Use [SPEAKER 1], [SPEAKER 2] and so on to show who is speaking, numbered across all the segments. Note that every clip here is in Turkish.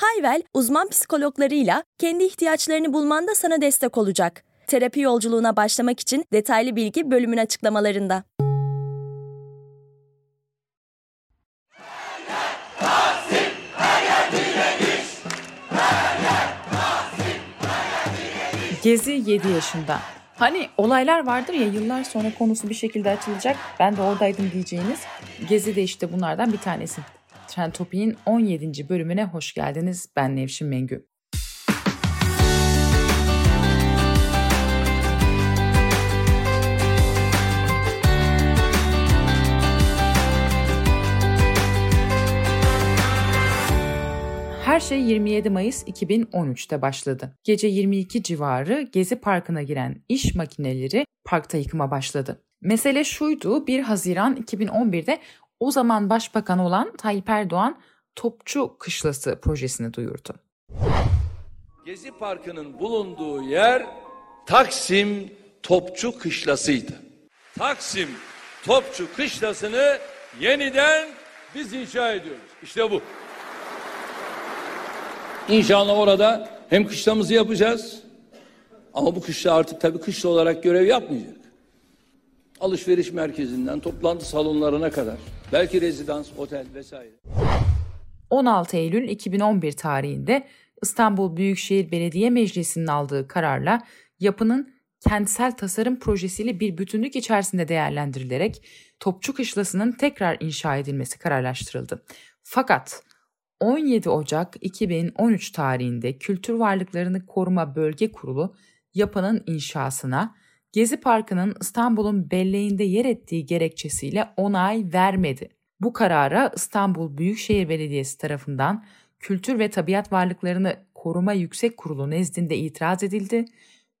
[SPEAKER 1] Hayvel, uzman psikologlarıyla kendi ihtiyaçlarını bulmanda sana destek olacak. Terapi yolculuğuna başlamak için detaylı bilgi bölümün açıklamalarında.
[SPEAKER 2] Gezi 7 yaşında. Hani olaylar vardır ya yıllar sonra konusu bir şekilde açılacak. Ben de oradaydım diyeceğiniz. Gezi de işte bunlardan bir tanesi. Trend Topic'in 17. bölümüne hoş geldiniz. Ben Nevşin Mengü. Her şey 27 Mayıs 2013'te başladı. Gece 22 civarı Gezi Parkı'na giren iş makineleri parkta yıkıma başladı. Mesele şuydu 1 Haziran 2011'de o zaman başbakan olan Tayyip Erdoğan Topçu Kışlası projesini duyurdu.
[SPEAKER 3] Gezi Parkı'nın bulunduğu yer Taksim Topçu Kışlası'ydı. Taksim Topçu Kışlası'nı yeniden biz inşa ediyoruz. İşte bu. İnşallah orada hem kışlamızı yapacağız ama bu kışla artık tabii kışla olarak görev yapmayacak. Alışveriş merkezinden toplantı salonlarına kadar belki rezidans, otel vesaire.
[SPEAKER 2] 16 Eylül 2011 tarihinde İstanbul Büyükşehir Belediye Meclisi'nin aldığı kararla yapının kentsel tasarım projesiyle bir bütünlük içerisinde değerlendirilerek Topçu Kışlası'nın tekrar inşa edilmesi kararlaştırıldı. Fakat 17 Ocak 2013 tarihinde Kültür Varlıklarını Koruma Bölge Kurulu yapının inşasına Gezi Parkı'nın İstanbul'un belleğinde yer ettiği gerekçesiyle onay vermedi. Bu karara İstanbul Büyükşehir Belediyesi tarafından Kültür ve Tabiat Varlıklarını Koruma Yüksek Kurulu nezdinde itiraz edildi.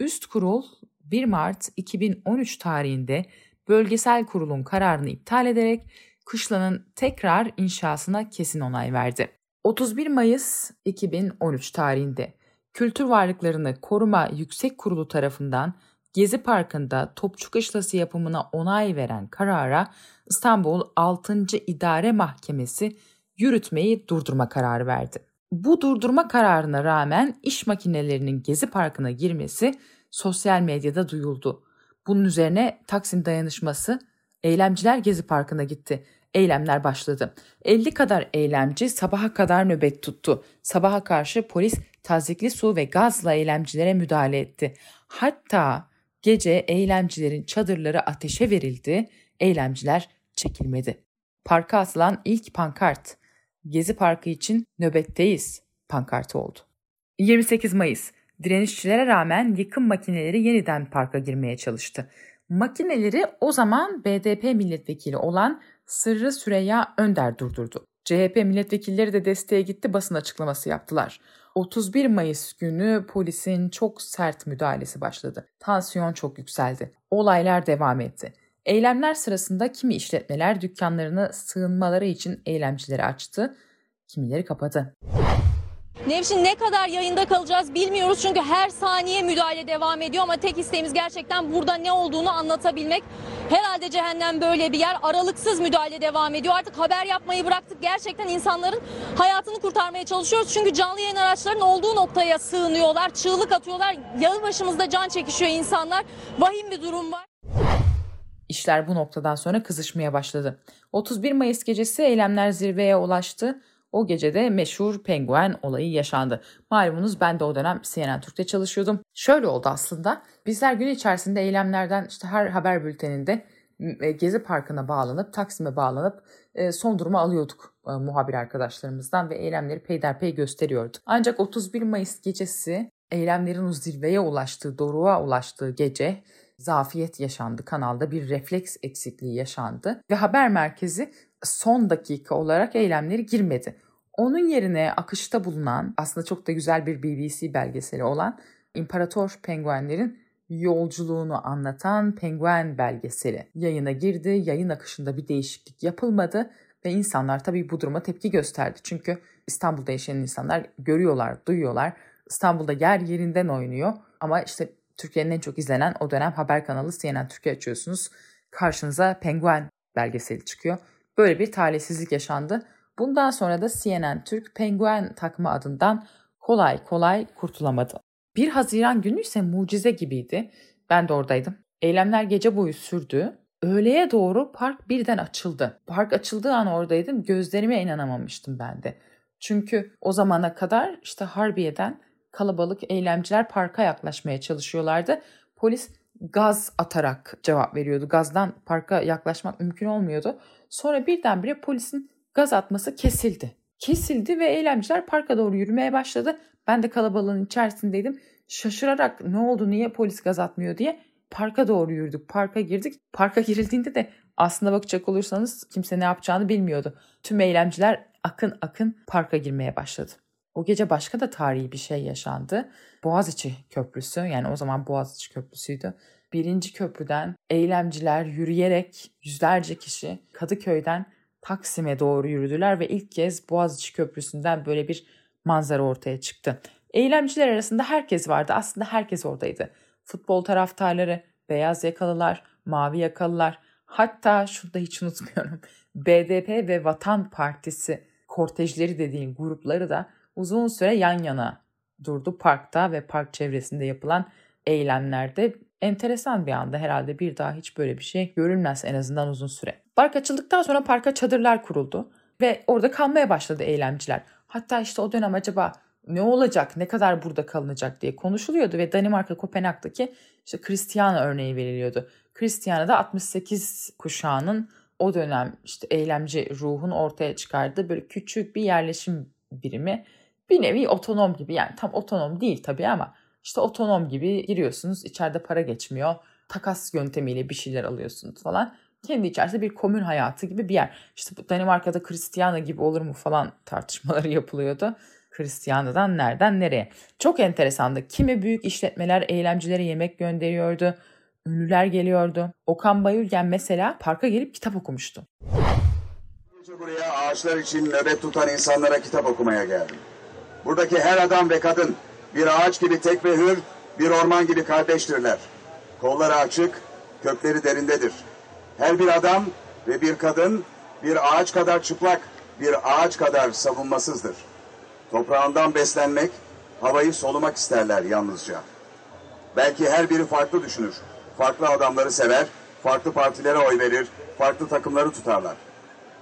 [SPEAKER 2] Üst kurul 1 Mart 2013 tarihinde bölgesel kurulun kararını iptal ederek kışlanın tekrar inşasına kesin onay verdi. 31 Mayıs 2013 tarihinde Kültür Varlıklarını Koruma Yüksek Kurulu tarafından Gezi Parkı'nda Topçu Kışlası yapımına onay veren karara İstanbul 6. İdare Mahkemesi yürütmeyi durdurma kararı verdi. Bu durdurma kararına rağmen iş makinelerinin Gezi Parkı'na girmesi sosyal medyada duyuldu. Bunun üzerine Taksim Dayanışması eylemciler Gezi Parkı'na gitti. Eylemler başladı. 50 kadar eylemci sabaha kadar nöbet tuttu. Sabaha karşı polis tazikli su ve gazla eylemcilere müdahale etti. Hatta gece eylemcilerin çadırları ateşe verildi. Eylemciler çekilmedi. Parka asılan ilk pankart Gezi Parkı için nöbetteyiz pankartı oldu. 28 Mayıs direnişçilere rağmen yıkım makineleri yeniden parka girmeye çalıştı. Makineleri o zaman BDP milletvekili olan Sırrı Süreyya Önder durdurdu. CHP milletvekilleri de desteğe gitti basın açıklaması yaptılar. 31 Mayıs günü polisin çok sert müdahalesi başladı. Tansiyon çok yükseldi. Olaylar devam etti. Eylemler sırasında kimi işletmeler dükkanlarını sığınmaları için eylemcileri açtı, kimileri kapadı.
[SPEAKER 4] Nevşin ne kadar yayında kalacağız bilmiyoruz çünkü her saniye müdahale devam ediyor ama tek isteğimiz gerçekten burada ne olduğunu anlatabilmek. Herhalde cehennem böyle bir yer. Aralıksız müdahale devam ediyor. Artık haber yapmayı bıraktık. Gerçekten insanların hayatını kurtarmaya çalışıyoruz. Çünkü canlı yayın araçlarının olduğu noktaya sığınıyorlar. Çığlık atıyorlar. Yağı başımızda can çekişiyor insanlar. Vahim bir durum var.
[SPEAKER 2] İşler bu noktadan sonra kızışmaya başladı. 31 Mayıs gecesi eylemler zirveye ulaştı. O gecede meşhur penguen olayı yaşandı. Malumunuz ben de o dönem CNN Türk'te çalışıyordum. Şöyle oldu aslında. Bizler gün içerisinde eylemlerden işte her haber bülteninde e, Gezi Parkı'na bağlanıp, Taksim'e bağlanıp e, son durumu alıyorduk e, muhabir arkadaşlarımızdan ve eylemleri peyderpey gösteriyorduk. Ancak 31 Mayıs gecesi eylemlerin zirveye ulaştığı, doruğa ulaştığı gece zafiyet yaşandı. Kanalda bir refleks eksikliği yaşandı ve haber merkezi son dakika olarak eylemleri girmedi. Onun yerine akışta bulunan aslında çok da güzel bir BBC belgeseli olan imparator penguenlerin yolculuğunu anlatan penguen belgeseli yayına girdi. Yayın akışında bir değişiklik yapılmadı ve insanlar tabii bu duruma tepki gösterdi. Çünkü İstanbul'da yaşayan insanlar görüyorlar, duyuyorlar. İstanbul'da yer yerinden oynuyor ama işte Türkiye'nin en çok izlenen o dönem haber kanalı CNN Türkiye açıyorsunuz. Karşınıza penguen belgeseli çıkıyor. Böyle bir talihsizlik yaşandı. Bundan sonra da CNN Türk penguen takma adından kolay kolay kurtulamadı. 1 Haziran günü ise mucize gibiydi. Ben de oradaydım. Eylemler gece boyu sürdü. Öğleye doğru park birden açıldı. Park açıldığı an oradaydım. Gözlerime inanamamıştım ben de. Çünkü o zamana kadar işte Harbiye'den kalabalık eylemciler parka yaklaşmaya çalışıyorlardı. Polis gaz atarak cevap veriyordu. Gazdan parka yaklaşmak mümkün olmuyordu. Sonra birdenbire polisin gaz atması kesildi. Kesildi ve eylemciler parka doğru yürümeye başladı. Ben de kalabalığın içerisindeydim. Şaşırarak ne oldu niye polis gaz atmıyor diye parka doğru yürüdük. Parka girdik. Parka girildiğinde de aslında bakacak olursanız kimse ne yapacağını bilmiyordu. Tüm eylemciler akın akın parka girmeye başladı. O gece başka da tarihi bir şey yaşandı. Boğaziçi Köprüsü yani o zaman Boğaziçi Köprüsü'ydü. Birinci köprüden eylemciler yürüyerek yüzlerce kişi Kadıköy'den Taksim'e doğru yürüdüler ve ilk kez Boğaziçi Köprüsü'nden böyle bir manzara ortaya çıktı. Eylemciler arasında herkes vardı. Aslında herkes oradaydı. Futbol taraftarları, beyaz yakalılar, mavi yakalılar, hatta şunu da hiç unutmuyorum. BDP ve Vatan Partisi kortejleri dediğin grupları da uzun süre yan yana durdu parkta ve park çevresinde yapılan eylemlerde enteresan bir anda herhalde bir daha hiç böyle bir şey görülmez en azından uzun süre. Park açıldıktan sonra parka çadırlar kuruldu ve orada kalmaya başladı eylemciler. Hatta işte o dönem acaba ne olacak, ne kadar burada kalınacak diye konuşuluyordu ve Danimarka Kopenhag'daki işte Christiana örneği veriliyordu. Christiana da 68 kuşağının o dönem işte eylemci ruhun ortaya çıkardığı böyle küçük bir yerleşim birimi. Bir nevi otonom gibi yani tam otonom değil tabii ama işte otonom gibi giriyorsunuz içeride para geçmiyor. Takas yöntemiyle bir şeyler alıyorsunuz falan. Kendi içerisinde bir komün hayatı gibi bir yer. İşte Danimarka'da Christiana gibi olur mu falan tartışmaları yapılıyordu. Hristiyana'dan nereden nereye? Çok enteresandı. Kimi büyük işletmeler eylemcilere yemek gönderiyordu. Ünlüler geliyordu. Okan Bayülgen mesela parka gelip kitap okumuştu.
[SPEAKER 5] Buraya ağaçlar için nöbet tutan insanlara kitap okumaya geldim. Buradaki her adam ve kadın bir ağaç gibi tek ve hür, bir orman gibi kardeştirler. Kolları açık, kökleri derindedir. Her bir adam ve bir kadın bir ağaç kadar çıplak, bir ağaç kadar savunmasızdır. Toprağından beslenmek, havayı solumak isterler yalnızca. Belki her biri farklı düşünür. Farklı adamları sever, farklı partilere oy verir, farklı takımları tutarlar.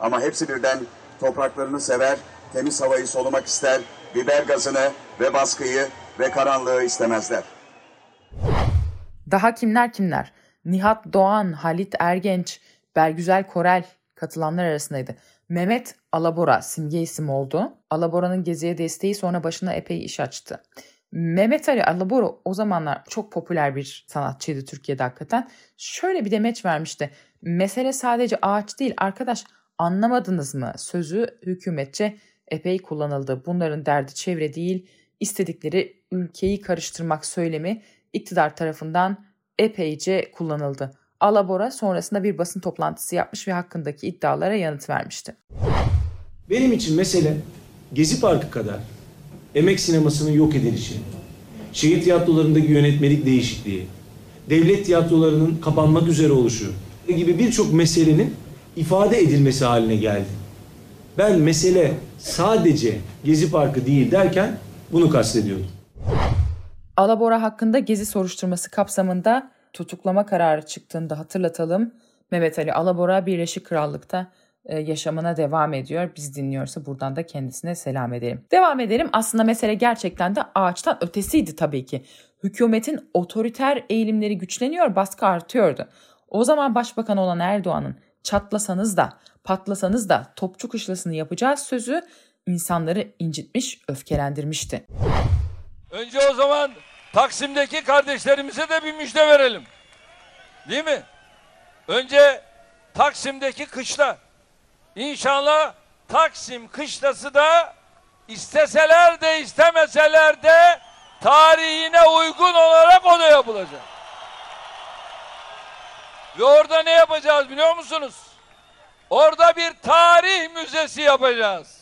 [SPEAKER 5] Ama hepsi birden topraklarını sever, temiz havayı solumak ister, biber gazını ve baskıyı ve karanlığı istemezler.
[SPEAKER 2] Daha kimler kimler? Nihat Doğan, Halit Ergenç, Bergüzel Korel katılanlar arasındaydı. Mehmet Alabora simge isim oldu. Alabora'nın geziye desteği sonra başına epey iş açtı. Mehmet Ali Alabora o zamanlar çok popüler bir sanatçıydı Türkiye'de hakikaten. Şöyle bir demeç vermişti. Mesele sadece ağaç değil arkadaş anlamadınız mı? Sözü hükümetçe epey kullanıldı. Bunların derdi çevre değil, istedikleri ülkeyi karıştırmak söylemi iktidar tarafından epeyce kullanıldı. Alabora sonrasında bir basın toplantısı yapmış ve hakkındaki iddialara yanıt vermişti.
[SPEAKER 6] Benim için mesele Gezi Parkı kadar emek sinemasının yok edilişi, şehir tiyatrolarındaki yönetmelik değişikliği, devlet tiyatrolarının kapanmak üzere oluşu gibi birçok meselenin ifade edilmesi haline geldi. Ben mesele sadece Gezi Parkı değil derken bunu kastediyorum.
[SPEAKER 2] Alabora hakkında gezi soruşturması kapsamında tutuklama kararı çıktığında hatırlatalım. Mehmet Ali Alabora Birleşik Krallık'ta e, yaşamına devam ediyor. Biz dinliyorsa buradan da kendisine selam edelim. Devam edelim. Aslında mesele gerçekten de ağaçtan ötesiydi tabii ki. Hükümetin otoriter eğilimleri güçleniyor, baskı artıyordu. O zaman başbakan olan Erdoğan'ın çatlasanız da patlasanız da topçu kışlasını yapacağız sözü insanları incitmiş, öfkelendirmişti.
[SPEAKER 3] Önce o zaman Taksim'deki kardeşlerimize de bir müjde verelim. Değil mi? Önce Taksim'deki kışla. İnşallah Taksim kışlası da isteseler de istemeseler de tarihine uygun olarak o da yapılacak. Ve orada ne yapacağız biliyor musunuz? Orada bir tarih müzesi yapacağız.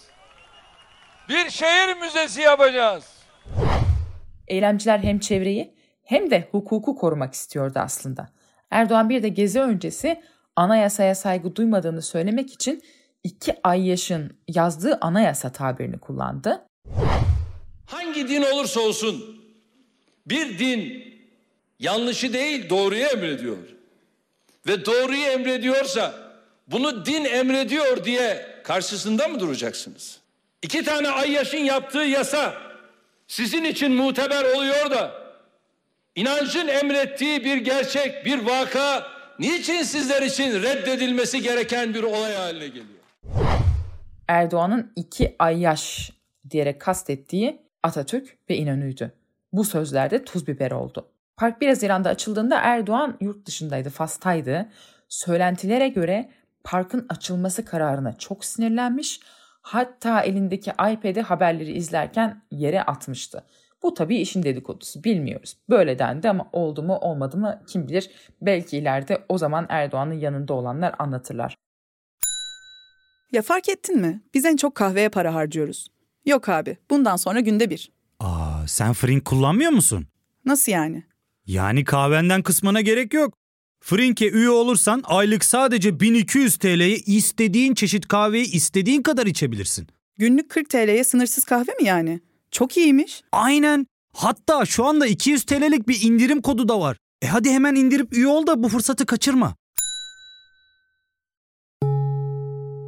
[SPEAKER 3] Bir şehir müzesi yapacağız.
[SPEAKER 2] Eylemciler hem çevreyi hem de hukuku korumak istiyordu aslında. Erdoğan bir de gezi öncesi anayasaya saygı duymadığını söylemek için iki ay yaşın yazdığı anayasa tabirini kullandı.
[SPEAKER 3] Hangi din olursa olsun bir din yanlışı değil doğruyu emrediyor. Ve doğruyu emrediyorsa bunu din emrediyor diye karşısında mı duracaksınız? İki tane ayyaşın yaptığı yasa sizin için muteber oluyor da inancın emrettiği bir gerçek, bir vaka niçin sizler için reddedilmesi gereken bir olay haline geliyor?
[SPEAKER 2] Erdoğan'ın iki ay yaş diyerek kastettiği Atatürk ve İnönü'ydü. Bu sözlerde tuz biber oldu. Park 1 Haziran'da açıldığında Erdoğan yurt dışındaydı, Fas'taydı. Söylentilere göre parkın açılması kararına çok sinirlenmiş, hatta elindeki iPad'i haberleri izlerken yere atmıştı. Bu tabii işin dedikodusu bilmiyoruz. Böyle dendi ama oldu mu olmadı mı kim bilir. Belki ileride o zaman Erdoğan'ın yanında olanlar anlatırlar.
[SPEAKER 7] Ya fark ettin mi? Biz en çok kahveye para harcıyoruz. Yok abi, bundan sonra günde bir.
[SPEAKER 8] Aa, sen Frink kullanmıyor musun?
[SPEAKER 7] Nasıl yani?
[SPEAKER 8] Yani kahvenden kısmına gerek yok. Frink'e üye olursan aylık sadece 1200 TL'ye istediğin çeşit kahveyi istediğin kadar içebilirsin.
[SPEAKER 7] Günlük 40 TL'ye sınırsız kahve mi yani? Çok iyiymiş.
[SPEAKER 8] Aynen. Hatta şu anda 200 TL'lik bir indirim kodu da var. E hadi hemen indirip üye ol da bu fırsatı kaçırma.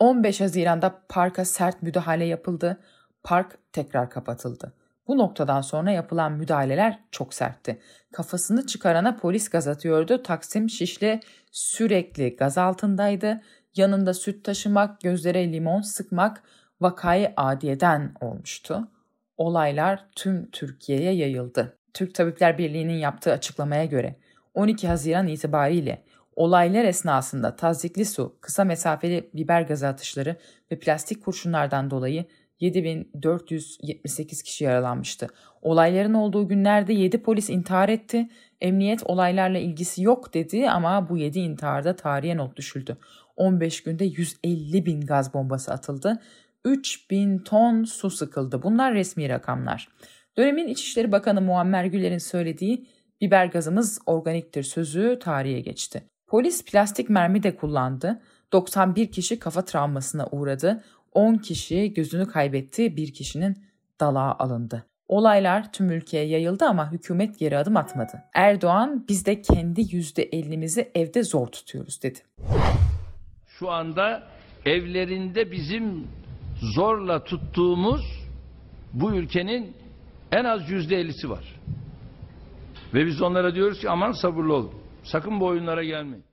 [SPEAKER 2] 15 Haziran'da parka sert müdahale yapıldı. Park tekrar kapatıldı. Bu noktadan sonra yapılan müdahaleler çok sertti. Kafasını çıkarana polis gaz atıyordu. Taksim Şişli sürekli gaz altındaydı. Yanında süt taşımak, gözlere limon sıkmak vakayı adiyeden olmuştu. Olaylar tüm Türkiye'ye yayıldı. Türk Tabipler Birliği'nin yaptığı açıklamaya göre 12 Haziran itibariyle Olaylar esnasında tazikli su, kısa mesafeli biber gazı atışları ve plastik kurşunlardan dolayı 7478 kişi yaralanmıştı. Olayların olduğu günlerde 7 polis intihar etti. Emniyet olaylarla ilgisi yok dedi ama bu 7 intiharda tarihe not düşüldü. 15 günde 150 bin gaz bombası atıldı. 3 bin ton su sıkıldı. Bunlar resmi rakamlar. Dönemin İçişleri Bakanı Muammer Güler'in söylediği biber gazımız organiktir sözü tarihe geçti. Polis plastik mermi de kullandı. 91 kişi kafa travmasına uğradı. 10 kişi gözünü kaybetti. Bir kişinin dalağı alındı. Olaylar tüm ülkeye yayıldı ama hükümet geri adım atmadı. Erdoğan biz de kendi %50'mizi evde zor tutuyoruz dedi.
[SPEAKER 3] Şu anda evlerinde bizim zorla tuttuğumuz bu ülkenin en az yüzde ellisi var. Ve biz onlara diyoruz ki aman sabırlı olun. Sakın bu oyunlara gelmeyin.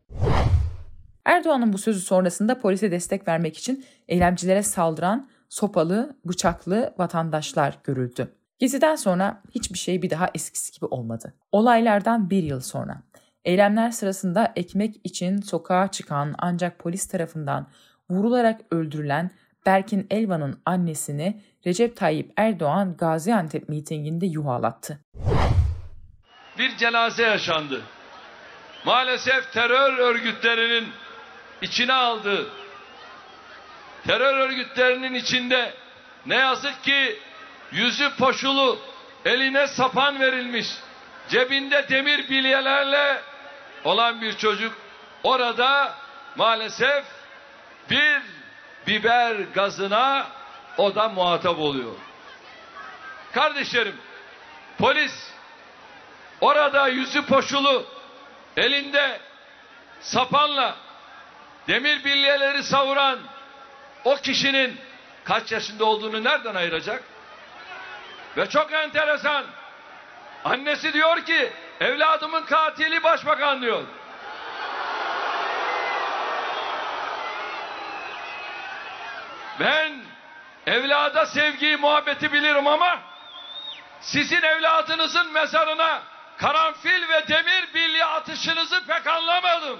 [SPEAKER 2] Erdoğan'ın bu sözü sonrasında polise destek vermek için eylemcilere saldıran sopalı, bıçaklı vatandaşlar görüldü. Geziden sonra hiçbir şey bir daha eskisi gibi olmadı. Olaylardan bir yıl sonra eylemler sırasında ekmek için sokağa çıkan ancak polis tarafından vurularak öldürülen Berkin Elvan'ın annesini Recep Tayyip Erdoğan Gaziantep mitinginde yuhalattı.
[SPEAKER 3] Bir cenaze yaşandı maalesef terör örgütlerinin içine aldığı terör örgütlerinin içinde ne yazık ki yüzü poşulu eline sapan verilmiş cebinde demir bilyelerle olan bir çocuk orada maalesef bir biber gazına o da muhatap oluyor. Kardeşlerim polis orada yüzü poşulu elinde sapanla demir bilyeleri savuran o kişinin kaç yaşında olduğunu nereden ayıracak? Ve çok enteresan Annesi diyor ki evladımın katili başbakan diyor. Ben evlada sevgiyi, muhabbeti bilirim ama sizin evladınızın mezarına karanfil ve demir bilye atışınızı pek anlamadım.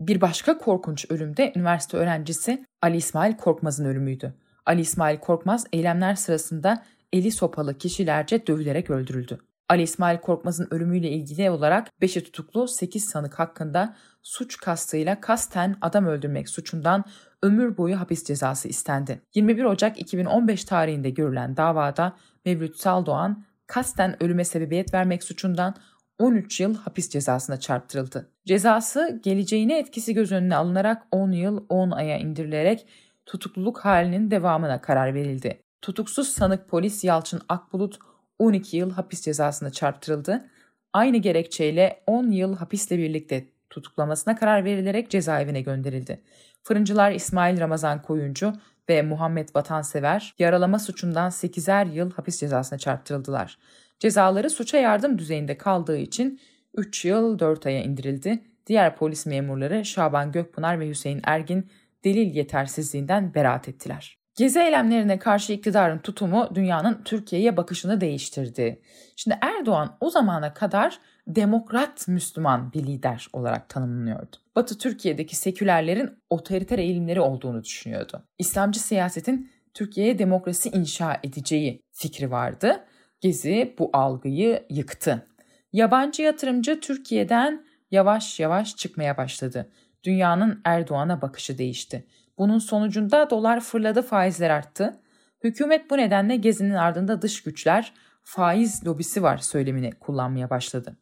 [SPEAKER 2] Bir başka korkunç ölüm de üniversite öğrencisi Ali İsmail Korkmaz'ın ölümüydü. Ali İsmail Korkmaz eylemler sırasında eli sopalı kişilerce dövülerek öldürüldü. Ali İsmail Korkmaz'ın ölümüyle ilgili olarak 5'i tutuklu 8 sanık hakkında suç kastıyla kasten adam öldürmek suçundan ömür boyu hapis cezası istendi. 21 Ocak 2015 tarihinde görülen davada Mevlüt Saldoğan kasten ölüme sebebiyet vermek suçundan 13 yıl hapis cezasına çarptırıldı. Cezası geleceğine etkisi göz önüne alınarak 10 yıl 10 aya indirilerek tutukluluk halinin devamına karar verildi. Tutuksuz sanık polis Yalçın Akbulut 12 yıl hapis cezasına çarptırıldı. Aynı gerekçeyle 10 yıl hapisle birlikte tutuklamasına karar verilerek cezaevine gönderildi. Fırıncılar İsmail Ramazan Koyuncu ve Muhammed Vatansever yaralama suçundan 8'er yıl hapis cezasına çarptırıldılar. Cezaları suça yardım düzeyinde kaldığı için 3 yıl 4 aya indirildi. Diğer polis memurları Şaban Gökpınar ve Hüseyin Ergin delil yetersizliğinden beraat ettiler. Gezi eylemlerine karşı iktidarın tutumu dünyanın Türkiye'ye bakışını değiştirdi. Şimdi Erdoğan o zamana kadar demokrat Müslüman bir lider olarak tanımlanıyordu. Batı Türkiye'deki sekülerlerin otoriter eğilimleri olduğunu düşünüyordu. İslamcı siyasetin Türkiye'ye demokrasi inşa edeceği fikri vardı. Gezi bu algıyı yıktı. Yabancı yatırımcı Türkiye'den yavaş yavaş çıkmaya başladı. Dünyanın Erdoğan'a bakışı değişti. Bunun sonucunda dolar fırladı, faizler arttı. Hükümet bu nedenle Gezi'nin ardında dış güçler faiz lobisi var söylemini kullanmaya başladı.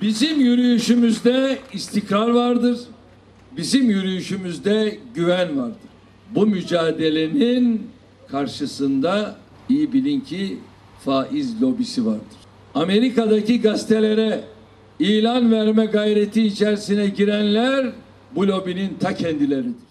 [SPEAKER 3] Bizim yürüyüşümüzde istikrar vardır. Bizim yürüyüşümüzde güven vardır. Bu mücadelenin karşısında iyi bilin ki faiz lobisi vardır. Amerika'daki gazetelere ilan verme gayreti içerisine girenler bu lobinin ta kendileridir.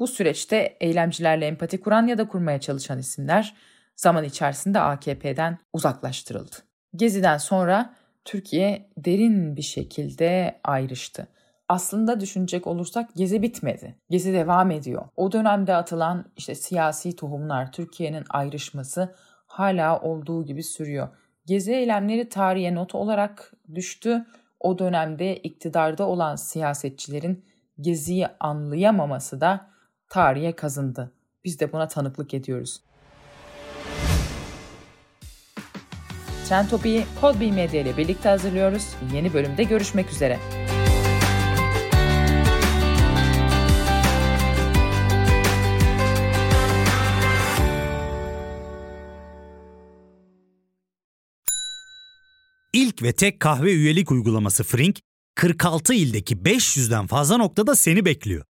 [SPEAKER 2] Bu süreçte eylemcilerle empati kuran ya da kurmaya çalışan isimler zaman içerisinde AKP'den uzaklaştırıldı. Gezi'den sonra Türkiye derin bir şekilde ayrıştı. Aslında düşünecek olursak Gezi bitmedi. Gezi devam ediyor. O dönemde atılan işte siyasi tohumlar, Türkiye'nin ayrışması hala olduğu gibi sürüyor. Gezi eylemleri tarihe not olarak düştü. O dönemde iktidarda olan siyasetçilerin Gezi'yi anlayamaması da tarihe kazındı. Biz de buna tanıklık ediyoruz. Trend Topi'yi Podbil Medya ile birlikte hazırlıyoruz. Yeni bölümde görüşmek üzere.
[SPEAKER 8] İlk ve tek kahve üyelik uygulaması Frink, 46 ildeki 500'den fazla noktada seni bekliyor.